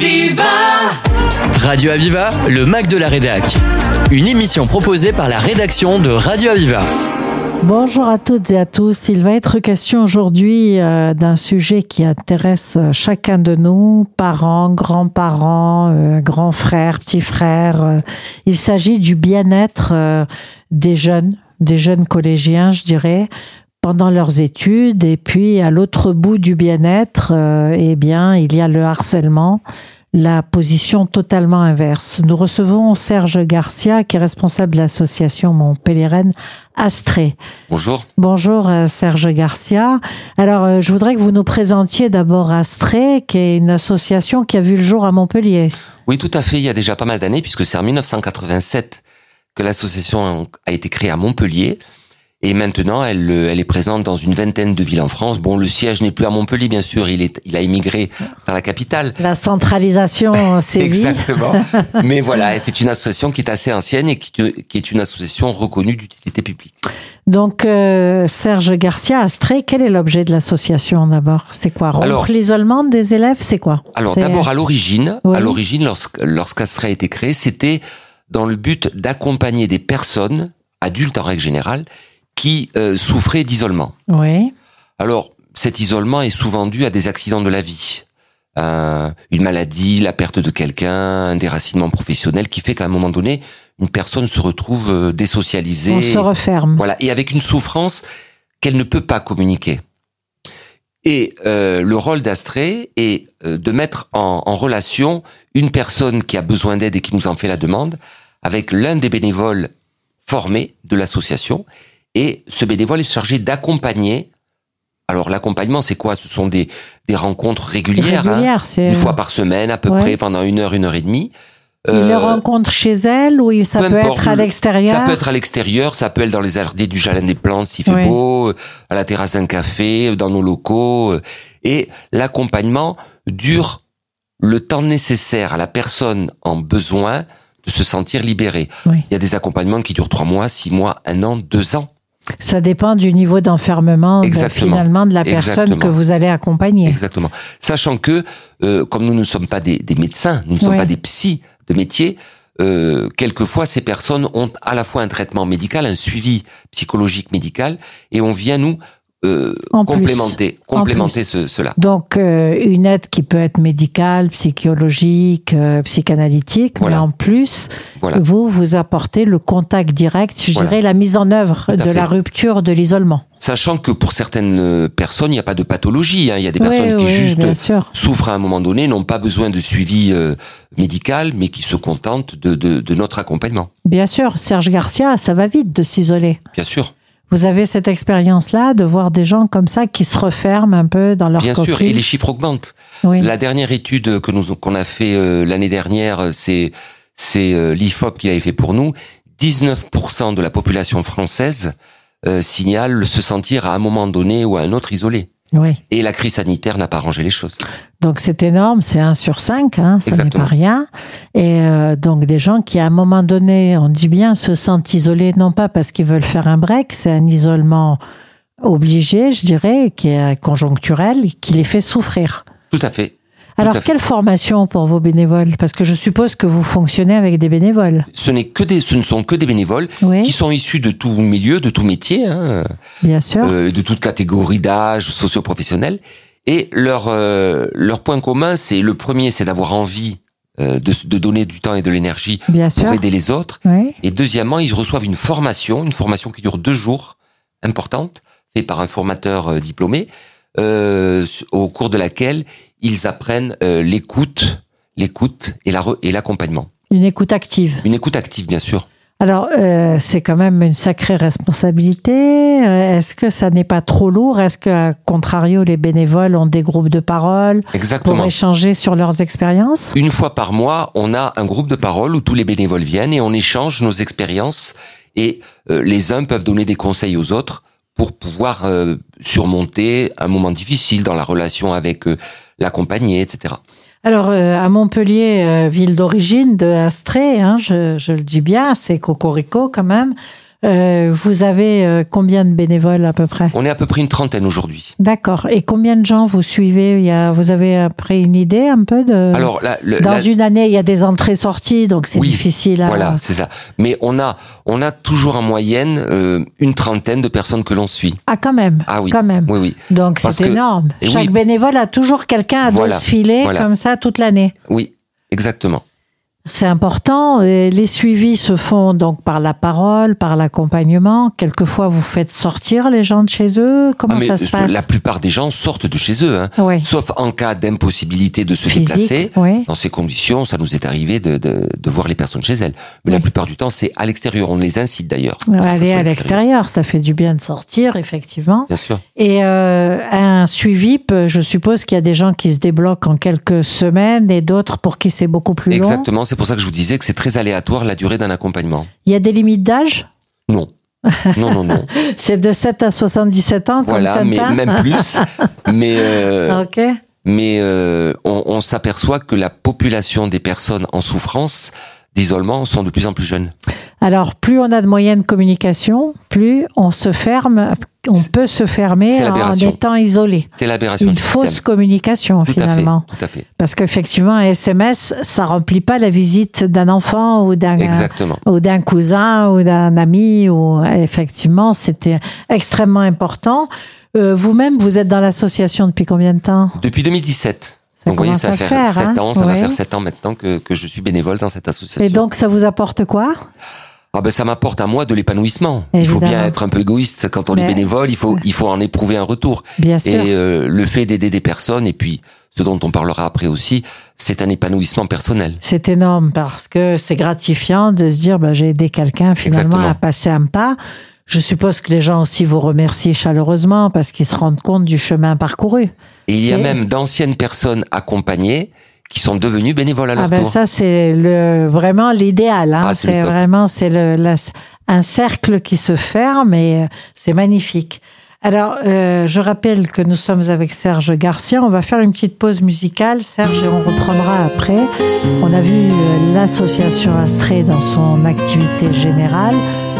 Aviva Radio Aviva, le Mac de la Rédac. Une émission proposée par la rédaction de Radio Aviva. Bonjour à toutes et à tous. Il va être question aujourd'hui euh, d'un sujet qui intéresse euh, chacun de nous, parents, grands-parents, euh, grands frères, petits frères. Euh, Il s'agit du bien-être des jeunes, des jeunes collégiens, je dirais, pendant leurs études. Et puis, à l'autre bout du bien-être, euh, eh bien, il y a le harcèlement la position totalement inverse. Nous recevons Serge Garcia, qui est responsable de l'association Montpellieraine Astrée. Bonjour. Bonjour euh, Serge Garcia. Alors, euh, je voudrais que vous nous présentiez d'abord Astrée, qui est une association qui a vu le jour à Montpellier. Oui, tout à fait. Il y a déjà pas mal d'années, puisque c'est en 1987 que l'association a été créée à Montpellier. Et maintenant, elle, euh, elle est présente dans une vingtaine de villes en France. Bon, le siège n'est plus à Montpellier, bien sûr. Il est, il a émigré dans la capitale. La centralisation sévit. Exactement. Mais voilà, c'est une association qui est assez ancienne et qui, qui est une association reconnue d'utilité publique. Donc, euh, Serge Garcia, Astrée, quel est l'objet de l'association d'abord? C'est quoi? Rompre l'isolement des élèves? C'est quoi? Alors C'est- d'abord à l'origine, Oui. à l'origine lorsque a été créé, c'était dans le but d'accompagner des personnes adultes en règle générale qui euh, souffraient d'isolement. Oui. Alors cet isolement est souvent dû à des accidents de la vie, Euh, une maladie, la perte de quelqu'un, un déracinement professionnel qui fait qu'à un moment donné, une personne se retrouve euh, désocialisée. On se referme. Voilà, et avec une souffrance qu'elle ne peut pas communiquer. Et euh, le rôle d'Astrée est de mettre en, en relation une personne qui a besoin d'aide et qui nous en fait la demande avec l'un des bénévoles formés de l'association. Et ce bénévole est chargé d'accompagner. Alors l'accompagnement, c'est quoi? Ce sont des, des rencontres régulières, hein, une fois par semaine à peu Ouais. près pendant une heure, une heure et demie. Il Euh, le rencontre chez elle ou ça peu peut importe, être à le- l'extérieur Ça peut être à l'extérieur, ça peut être dans les jardins du jardin des plantes s'il fait Oui. beau, euh, à la terrasse d'un café, dans nos locaux. euh, Et l'accompagnement dure le temps nécessaire à la personne en besoin de se sentir libérée. Oui. Il y a des accompagnements qui durent trois mois, six mois, un an, deux ans. Ça dépend du niveau d'enfermement de- finalement de la personne Exactement. que vous allez accompagner. Exactement. Sachant que, euh, comme nous ne sommes pas des, des médecins, nous ne sommes Ouais. pas des psys de métier, euh, quelquefois ces personnes ont à la fois un traitement médical, un suivi psychologique médical, et on vient nous euh, complémenter, En complémenter ce, cela. Donc euh, une aide qui peut être médicale, psychologique, euh, psychanalytique, Voilà. mais en plus, Voilà. vous vous apportez le contact direct, je Voilà. dirais la mise en œuvre de fait. la rupture de l'isolement. Sachant que pour certaines euh, personnes, il n'y a pas de pathologie. hein. Il y a des Oui, personnes qui oui, juste souffrent à un moment donné, n'ont pas besoin de suivi euh, médical, mais qui se contentent de, de, de notre accompagnement. Bien sûr, Serge Garcia, ça va vite de s'isoler. Bien sûr. Vous avez cette expérience-là de voir des gens comme ça qui se referment un peu dans leur Bien sûr, et les chiffres augmentent. Oui. La dernière étude que nous qu'on a fait euh, l'année dernière, c'est c'est euh, l'Ifop qui l'avait fait pour nous. 19% de la population française euh, signale se sentir à un moment donné ou à un autre isolé. Oui. Et la crise sanitaire n'a pas arrangé les choses. Donc c'est énorme, c'est 1 sur 5, hein, ça n'est pas rien. Et euh, donc des gens qui à un moment donné, on dit bien, se sentent isolés, non pas parce qu'ils veulent faire un break, c'est un isolement obligé, je dirais, qui est conjoncturel, qui les fait souffrir. Tout à fait. Alors quelle formation pour vos bénévoles? Parce que je suppose que vous fonctionnez avec des bénévoles. Ce n'est que des, ce ne sont que des bénévoles Oui, qui sont issus de tout milieu, de tout métier, hein, bien sûr. euh, de toute catégorie d'âge, socio-professionnel. Et leur euh, leur point commun, c'est le premier, c'est d'avoir envie euh, de, de donner du temps et de l'énergie bien pour sûr. aider les autres. Oui. Et deuxièmement, ils reçoivent une formation, une formation qui dure deux jours, importante, faite par un formateur euh, diplômé, euh, au cours de laquelle ils apprennent euh, l'écoute, l'écoute et la re- et l'accompagnement. Une écoute active. Une écoute active, bien sûr. Alors, euh, c'est quand même une sacrée responsabilité. Euh, Est-ce que ça n'est pas trop lourd? Est-ce que, à contrario, les bénévoles ont des groupes de parole pour Exactement. échanger sur leurs expériences? Une fois par mois, on a un groupe de parole où tous les bénévoles viennent et on échange nos expériences et euh, les uns peuvent donner des conseils aux autres pour pouvoir euh, surmonter un moment difficile dans la relation avec euh, l'accompagné, etc. Alors, euh, à Montpellier, euh, ville d'origine de Astrée, hein, je, je le dis bien, c'est Cocorico quand même. Euh, vous avez euh, combien de bénévoles à peu près? On est à peu près une trentaine aujourd'hui. D'accord. Et combien de gens vous suivez? Il y a, Vous avez après une idée un peu de? Alors, la- le- Dans la- une année, il y a des entrées-sorties, donc c'est Oui, difficile. À... Voilà, c'est ça. Mais on a, on a toujours en moyenne euh, une trentaine de personnes que l'on suit. Ah, quand même. Ah oui. Quand même. Oui, oui, Donc c'est que- énorme. Et Chaque oui. bénévole a toujours quelqu'un à Voilà, dos se filer voilà. comme ça toute l'année. oui, exactement. C'est important. Et les suivis se font donc par la parole, par l'accompagnement. Quelquefois, vous faites sortir les gens de chez eux. Comment Ah, ça se passe? la plupart des gens sortent de chez eux, hein. Oui. sauf en cas d'impossibilité de se Physique, déplacer. oui. Dans ces conditions, ça nous est arrivé de, de, de voir les personnes chez elles. Mais la plupart du temps, c'est à l'extérieur. On les incite d'ailleurs. Aller à l'extérieur, ça fait du bien de sortir, effectivement. Bien sûr. Et euh, un suivi, je suppose qu'il y a des gens qui se débloquent en quelques semaines et d'autres pour qui c'est beaucoup plus long. Exactement. C'est pour ça que je vous disais que c'est très aléatoire la durée d'un accompagnement. Il y a des limites d'âge? Non. Non, non, non. C'est de 7 à 77 ans comme voilà, mais même plus. mais euh, mais euh, on, on s'aperçoit que la population des personnes en souffrance d'isolement sont de plus en plus jeunes. Alors, plus on a de moyens de communication, plus on se ferme, on peut se fermer en étant isolé. C'est l'aberration Une du fausse système. communication, Tout finalement. à fait. Tout à fait. Parce qu'effectivement, un SMS, ça remplit pas la visite d'un enfant ou d'un Exactement. ou d'un cousin ou d'un ami. Ou effectivement, c'était extrêmement important. Euh, Vous-même, vous êtes dans l'association depuis combien de temps? Depuis 2017. Ça donc, vous voyez, ça va faire faire, 7 hein ans, ça va faire 7 ans maintenant que, que je suis bénévole dans cette association. Et donc, ça vous apporte quoi? Ah ben, ça m'apporte à moi de l'épanouissement. Il faut bien être un peu égoïste quand on Mais- est bénévole, il faut, il faut en éprouver un retour. Bien sûr. Et euh, le fait d'aider des personnes, et puis ce dont on parlera après aussi, c'est un épanouissement personnel. C'est énorme parce que c'est gratifiant de se dire bah, j'ai aidé quelqu'un finalement Exactement. à passer un pas. Je suppose que les gens aussi vous remercient chaleureusement parce qu'ils se rendent compte du chemin parcouru. Et il y a même d'anciennes personnes accompagnées qui sont devenues bénévoles à leur Ah ben tour. ça c'est le vraiment l'idéal. Hein. Ah, c'est vraiment c'est le la- un cercle qui se ferme et euh, c'est magnifique. Alors euh, je rappelle que nous sommes avec Serge Garcia. On va faire une petite pause musicale, Serge, et on reprendra après. On a vu euh, l'association Astrée dans son activité générale.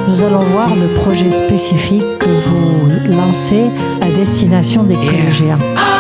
Nous allons voir le projet spécifique que vous lancez à destination des collégiens.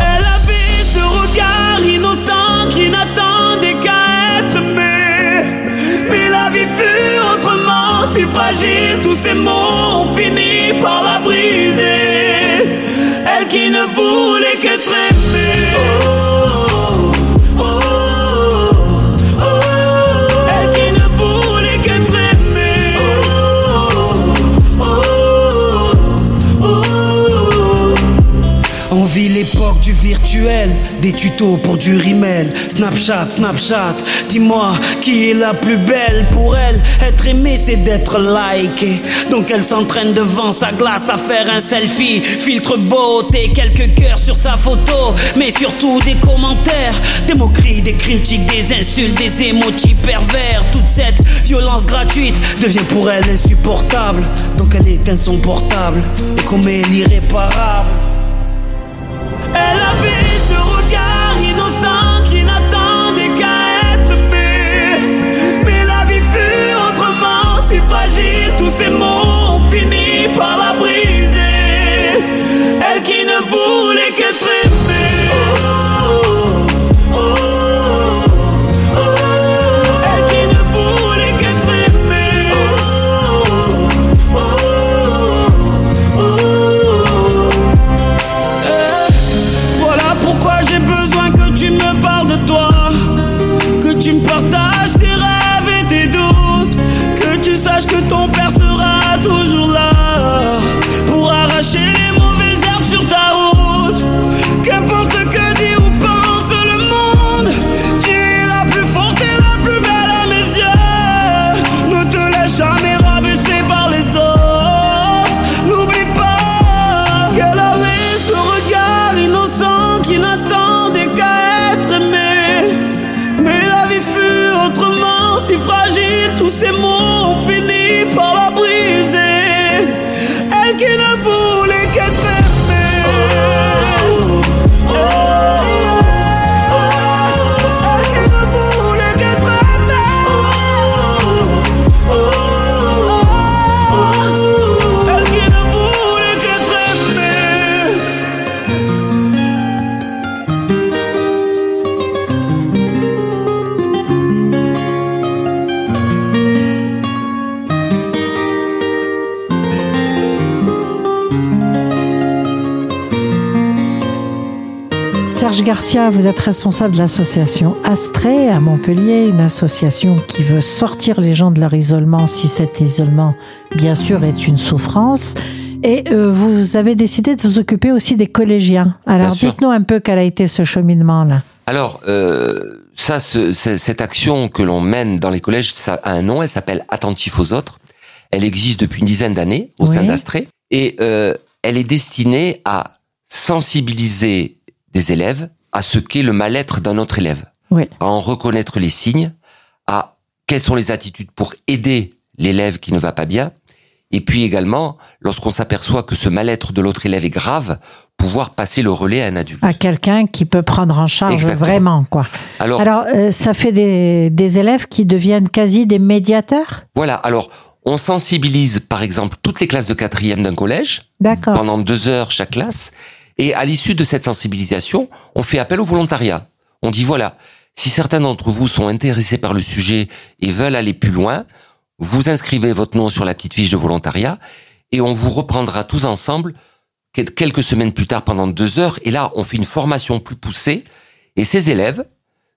Elle avait ce regard innocent qui n'attendait qu'à être aimé. Mais la vie fut autrement si fragile, tous ces mots ont fini par la briser. Elle qui ne voulait qu'être aimée. Oh, vit l'époque du virtuel, des tutos pour du rimel. Snapchat, Snapchat, dis-moi qui est la plus belle pour elle. Être aimée, c'est d'être liké. Donc elle s'entraîne devant sa glace à faire un selfie. Filtre beauté, quelques cœurs sur sa photo. Mais surtout des commentaires, des moqueries, des critiques, des insultes, des émojis pervers. Toute cette violence gratuite devient pour elle insupportable. Donc elle éteint son portable et commet l'irréparable. Elle avait ce regard Garcia, vous êtes responsable de l'association Astrée à Montpellier, une association qui veut sortir les gens de leur isolement si cet isolement, bien sûr, est une souffrance. Et euh, vous avez décidé de vous occuper aussi des collégiens. Alors dites-nous un peu quel a été ce cheminement-là. Alors, euh, ça, ce- ce- cette action que l'on mène dans les collèges, ça a un nom, elle s'appelle Attentif aux autres. Elle existe depuis une dizaine d'années au sein d'Astrée et euh, elle est destinée à sensibiliser des élèves à ce qu'est le mal-être d'un autre élève, Oui. à en reconnaître les signes, à quelles sont les attitudes pour aider l'élève qui ne va pas bien, et puis également, lorsqu'on s'aperçoit que ce mal-être de l'autre élève est grave, pouvoir passer le relais à un adulte. À quelqu'un qui peut prendre en charge Exactement. vraiment, quoi. Alors, Alors, euh, ça fait des, des élèves qui deviennent quasi des médiateurs? Voilà, alors on sensibilise par exemple toutes les classes de quatrième d'un collège pendant deux heures chaque classe, et à l'issue de cette sensibilisation, on fait appel au volontariat. On dit voilà, si certains d'entre vous sont intéressés par le sujet et veulent aller plus loin, vous inscrivez votre nom sur la petite fiche de volontariat et on vous reprendra tous ensemble quel- quelques semaines plus tard pendant deux heures. Et là, on fait une formation plus poussée. Et ces élèves,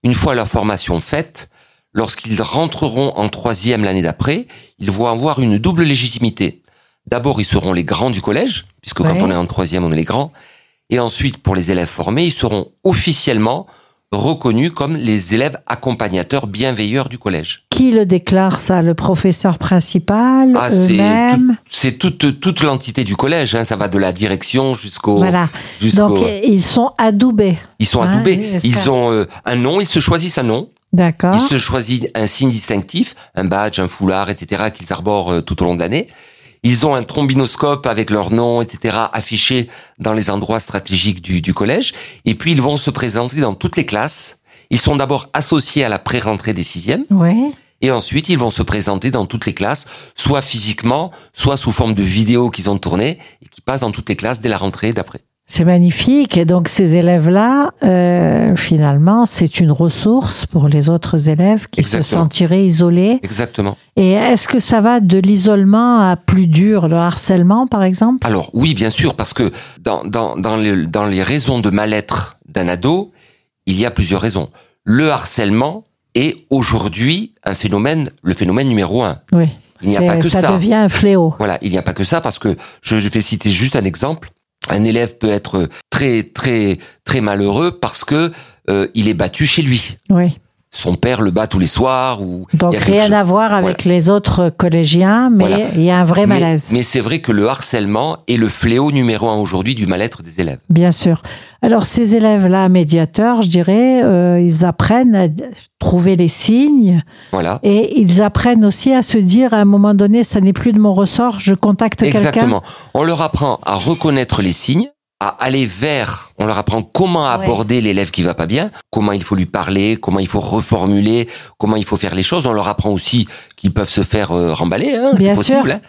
une fois leur formation faite, lorsqu'ils rentreront en troisième l'année d'après, ils vont avoir une double légitimité. D'abord, ils seront les grands du collège, puisque Ouais. quand on est en troisième, on est les grands. Et ensuite, pour les élèves formés, ils seront officiellement reconnus comme les élèves accompagnateurs bienveilleurs du collège. Qui le déclare ça Le professeur principal Ah, c'est Eux-mêmes C'est toute, toute l'entité du collège, hein, ça va de la direction jusqu'au... Voilà. Donc, ils sont adoubés. ils sont hein, adoubés, ils ont euh, un nom, ils se choisissent un nom, D'accord. ils se choisissent un signe distinctif, un badge, un foulard, etc., qu'ils arborent euh, tout au long de l'année. Ils ont un trombinoscope avec leur nom, etc., affiché dans les endroits stratégiques du, du collège. Et puis, ils vont se présenter dans toutes les classes. Ils sont d'abord associés à la pré-rentrée des sixièmes. Oui. Et ensuite, ils vont se présenter dans toutes les classes, soit physiquement, soit sous forme de vidéos qu'ils ont tournées et qui passent dans toutes les classes dès la rentrée d'après. C'est magnifique. Et donc, ces élèves-là, euh, finalement, c'est une ressource pour les autres élèves qui se sentiraient isolés. Exactement. Et est-ce que ça va de l'isolement à plus dur, le harcèlement, par exemple? Alors oui, bien sûr, parce que dans, dans, dans, les, dans les raisons de mal-être d'un ado, il y a plusieurs raisons. Le harcèlement est aujourd'hui un phénomène, le phénomène numéro un. Oui. Il n'y a pas que ça. Ça devient un fléau. Voilà, il n'y a pas que ça parce que je vais citer juste un exemple. Un élève peut être très très très malheureux parce que euh, il est battu chez lui. Oui. Son père le bat tous les soirs ou Donc rien à voir avec les autres collégiens, mais Voilà. il y a un vrai malaise. mais c'est vrai que le harcèlement est le fléau numéro un aujourd'hui du mal-être des élèves. Bien sûr. Alors ces élèves-là, médiateurs, je dirais, euh, ils apprennent à trouver les signes Voilà. et ils apprennent aussi à se dire à un moment donné, ça n'est plus de mon ressort, je contacte quelqu'un. Exactement. On leur apprend à reconnaître les signes, à aller vers, on leur apprend comment aborder l'élève qui va pas bien, comment il faut lui parler, comment il faut reformuler, comment il faut faire les choses. On leur apprend aussi qu'ils peuvent se faire euh, remballer, hein, c'est possible. hein.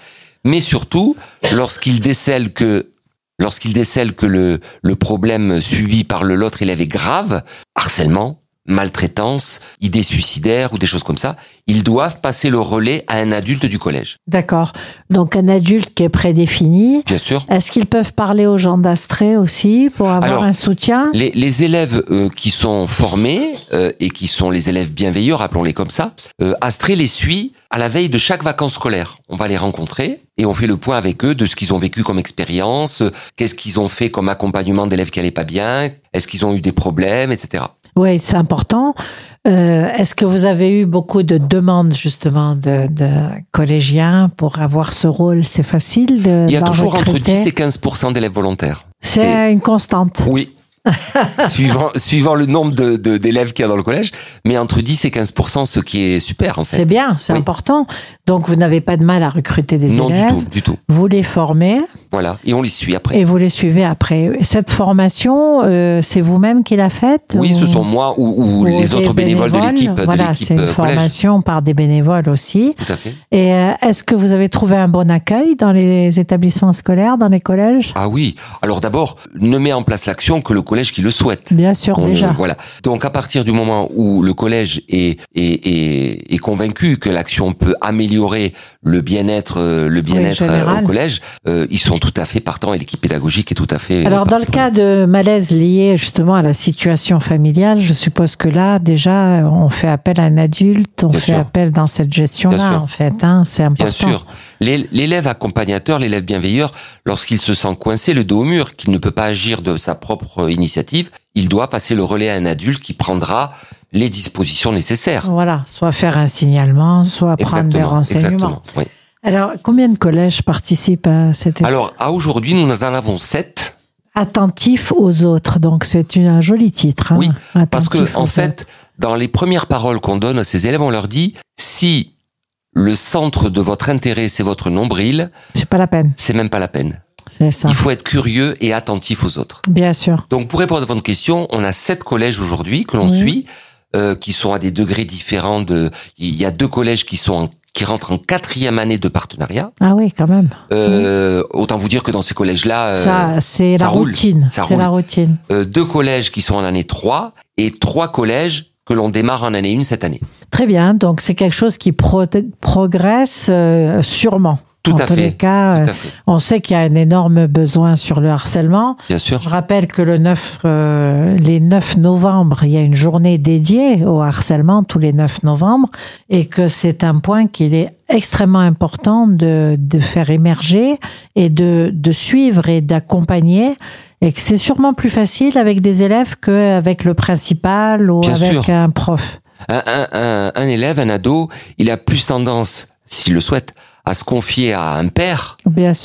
Mais surtout, lorsqu'ils décèlent que lorsqu'ils décèlent que le, le problème subi par le l'autre élève est grave, harcèlement, maltraitance, idées suicidaires ou des choses comme ça, ils doivent passer le relais à un adulte du collège. D'accord. Donc un adulte qui est prédéfini. Bien sûr. Est-ce qu'ils peuvent parler aux gens d'Astrée aussi pour avoir Alors, un soutien? Les, les élèves euh, qui sont formés euh, et qui sont les élèves bienveillants, rappelons-les comme ça, euh, Astrée les suit à la veille de chaque vacances scolaires. On va les rencontrer et on fait le point avec eux de ce qu'ils ont vécu comme expérience, euh, qu'est-ce qu'ils ont fait comme accompagnement d'élèves qui allaient pas bien, est-ce qu'ils ont eu des problèmes, etc. Oui, c'est important. Euh, Est-ce que vous avez eu beaucoup de demandes justement de, de collégiens pour avoir ce rôle? C'est facile de Il y a toujours entre recruter 10 et 15 d'élèves volontaires. C'est une constante. Oui. suivant, suivant le nombre de, de- d'élèves qu'il y a dans le collège, mais entre 10 et 15% ce qui est super en fait. C'est bien, c'est Oui. important. Donc vous n'avez pas de mal à recruter des Non, du élèves. tout, du tout. Vous les formez Voilà, et on les suit après. et vous les suivez après. Cette formation, euh, c'est vous-même qui la faites Oui, ce sont moi ou, les autres bénévoles, de l'équipe, Voilà, c'est une euh, collège. formation par des bénévoles aussi. Tout à fait. Et euh, est-ce que vous avez trouvé un bon accueil dans les établissements scolaires, dans les collèges? Ah oui. Alors d'abord, ne met en place l'action que le collège qui le souhaite. Bien sûr, On, déjà. euh, voilà. Donc à partir du moment où le collège est est, est, est convaincu que l'action peut améliorer le bien-être euh, le bien-être euh, général. au collège, euh, ils sont tout à fait partants et l'équipe pédagogique est tout à fait. Alors, dans le cas de malaise lié justement à la situation familiale, je suppose que là, déjà, on fait appel à un adulte, on Bien fait sûr. appel dans cette gestion-là, en fait. Hein, c'est important. Bien sûr. L'é- L'élève accompagnateur, l'élève bienveilleur, lorsqu'il se sent coincé le dos au mur, qu'il ne peut pas agir de sa propre il doit passer le relais à un adulte qui prendra les dispositions nécessaires. Voilà, soit faire un signalement, soit prendre des renseignements. Exactement. Oui. Alors, combien de collèges participent à cette Alors, à aujourd'hui, nous en avons sept. Attentif aux autres, donc c'est un joli titre. hein. Oui, Parce que, en autres. fait, dans les premières paroles qu'on donne à ces élèves, on leur dit, si le centre de votre intérêt, c'est votre nombril, c'est pas la peine, c'est même pas la peine. C'est ça. Il faut être curieux et attentif aux autres. Bien sûr. Donc, pour répondre à votre question, on a sept collèges aujourd'hui que l'on Oui. suit, euh, qui sont à des degrés différents de, il y a deux collèges qui sont en- qui rentrent en quatrième année de partenariat. Ah oui, quand même. Euh, Autant vous dire que dans ces collèges-là, euh, ça, c'est la routine. ça C'est la routine. euh, deux collèges qui sont en année 3 et trois collèges que l'on démarre en année 1 cette année. Très bien. Donc, c'est quelque chose qui pro- progresse euh, sûrement. Tout en à tous fait, les cas, Tout euh, à fait. on sait qu'il y a un énorme besoin sur le harcèlement. Bien sûr. Je rappelle que le 9, euh, les 9 novembre, il y a une journée dédiée au harcèlement tous les 9 novembre et que c'est un point qu'il est extrêmement important de, de faire émerger et de, de suivre et d'accompagner et que c'est sûrement plus facile avec des élèves qu'avec le principal ou Bien avec sûr. un prof. Un, un, un, un élève, un ado, il a plus tendance, s'il le souhaite, à se confier à un père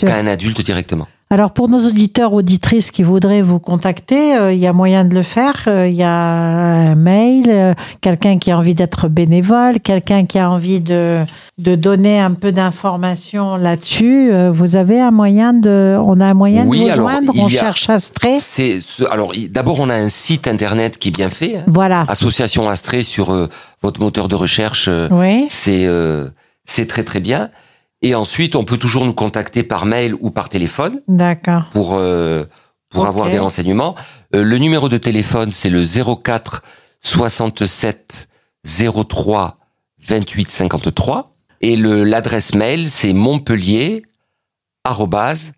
qu'à un adulte directement. Alors pour nos auditeurs auditrices qui voudraient vous contacter, euh, il y a moyen de le faire. Euh, Il y a un mail, euh, quelqu'un qui a envie d'être bénévole, quelqu'un qui a envie de de donner un peu d'informations là-dessus. Vous avez un moyen de, on a un moyen Oui, de vous alors, joindre? il On a- cherche Astrée. C'est ce- alors d'abord on a un site internet qui est bien fait, hein. Voilà. Association Astrée sur votre moteur de recherche. Oui. c'est c'est très très bien. Et ensuite, on peut toujours nous contacter par mail ou par téléphone D'accord. pour euh, pour avoir des renseignements. Euh, le numéro de téléphone, c'est le 04 67 03 28 53 et le l'adresse mail, c'est Montpellier arrobase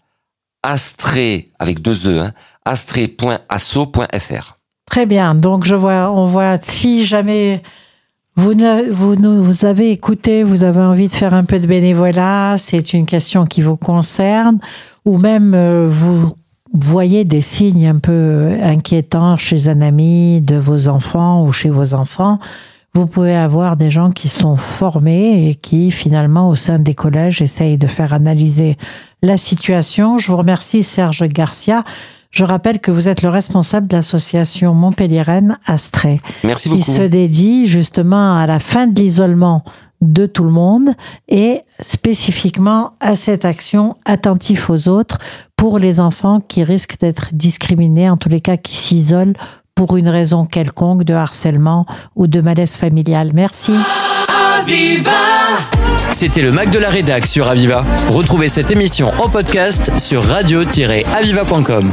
astré avec deux e hein, astré.asso.fr. Très bien. Donc je vois, on voit si jamais vous ne, vous nous vous avez écouté, vous avez envie de faire un peu de bénévolat, c'est une question qui vous concerne, ou même euh, vous voyez des signes un peu inquiétants chez un ami de vos enfants ou chez vos enfants, vous pouvez avoir des gens qui sont formés et qui finalement au sein des collèges essayent de faire analyser la situation. Je vous remercie Serge Garcia. Je rappelle que vous êtes le responsable de l'association Montpellier-Rennes Astrée, Merci qui beaucoup. se dédie justement à la fin de l'isolement de tout le monde et spécifiquement à cette action attentif aux autres pour les enfants qui risquent d'être discriminés, en tous les cas qui s'isolent pour une raison quelconque de harcèlement ou de malaise familial. Merci. C'était le Mac de la Rédac sur Aviva. Retrouvez cette émission en podcast sur radio-aviva.com.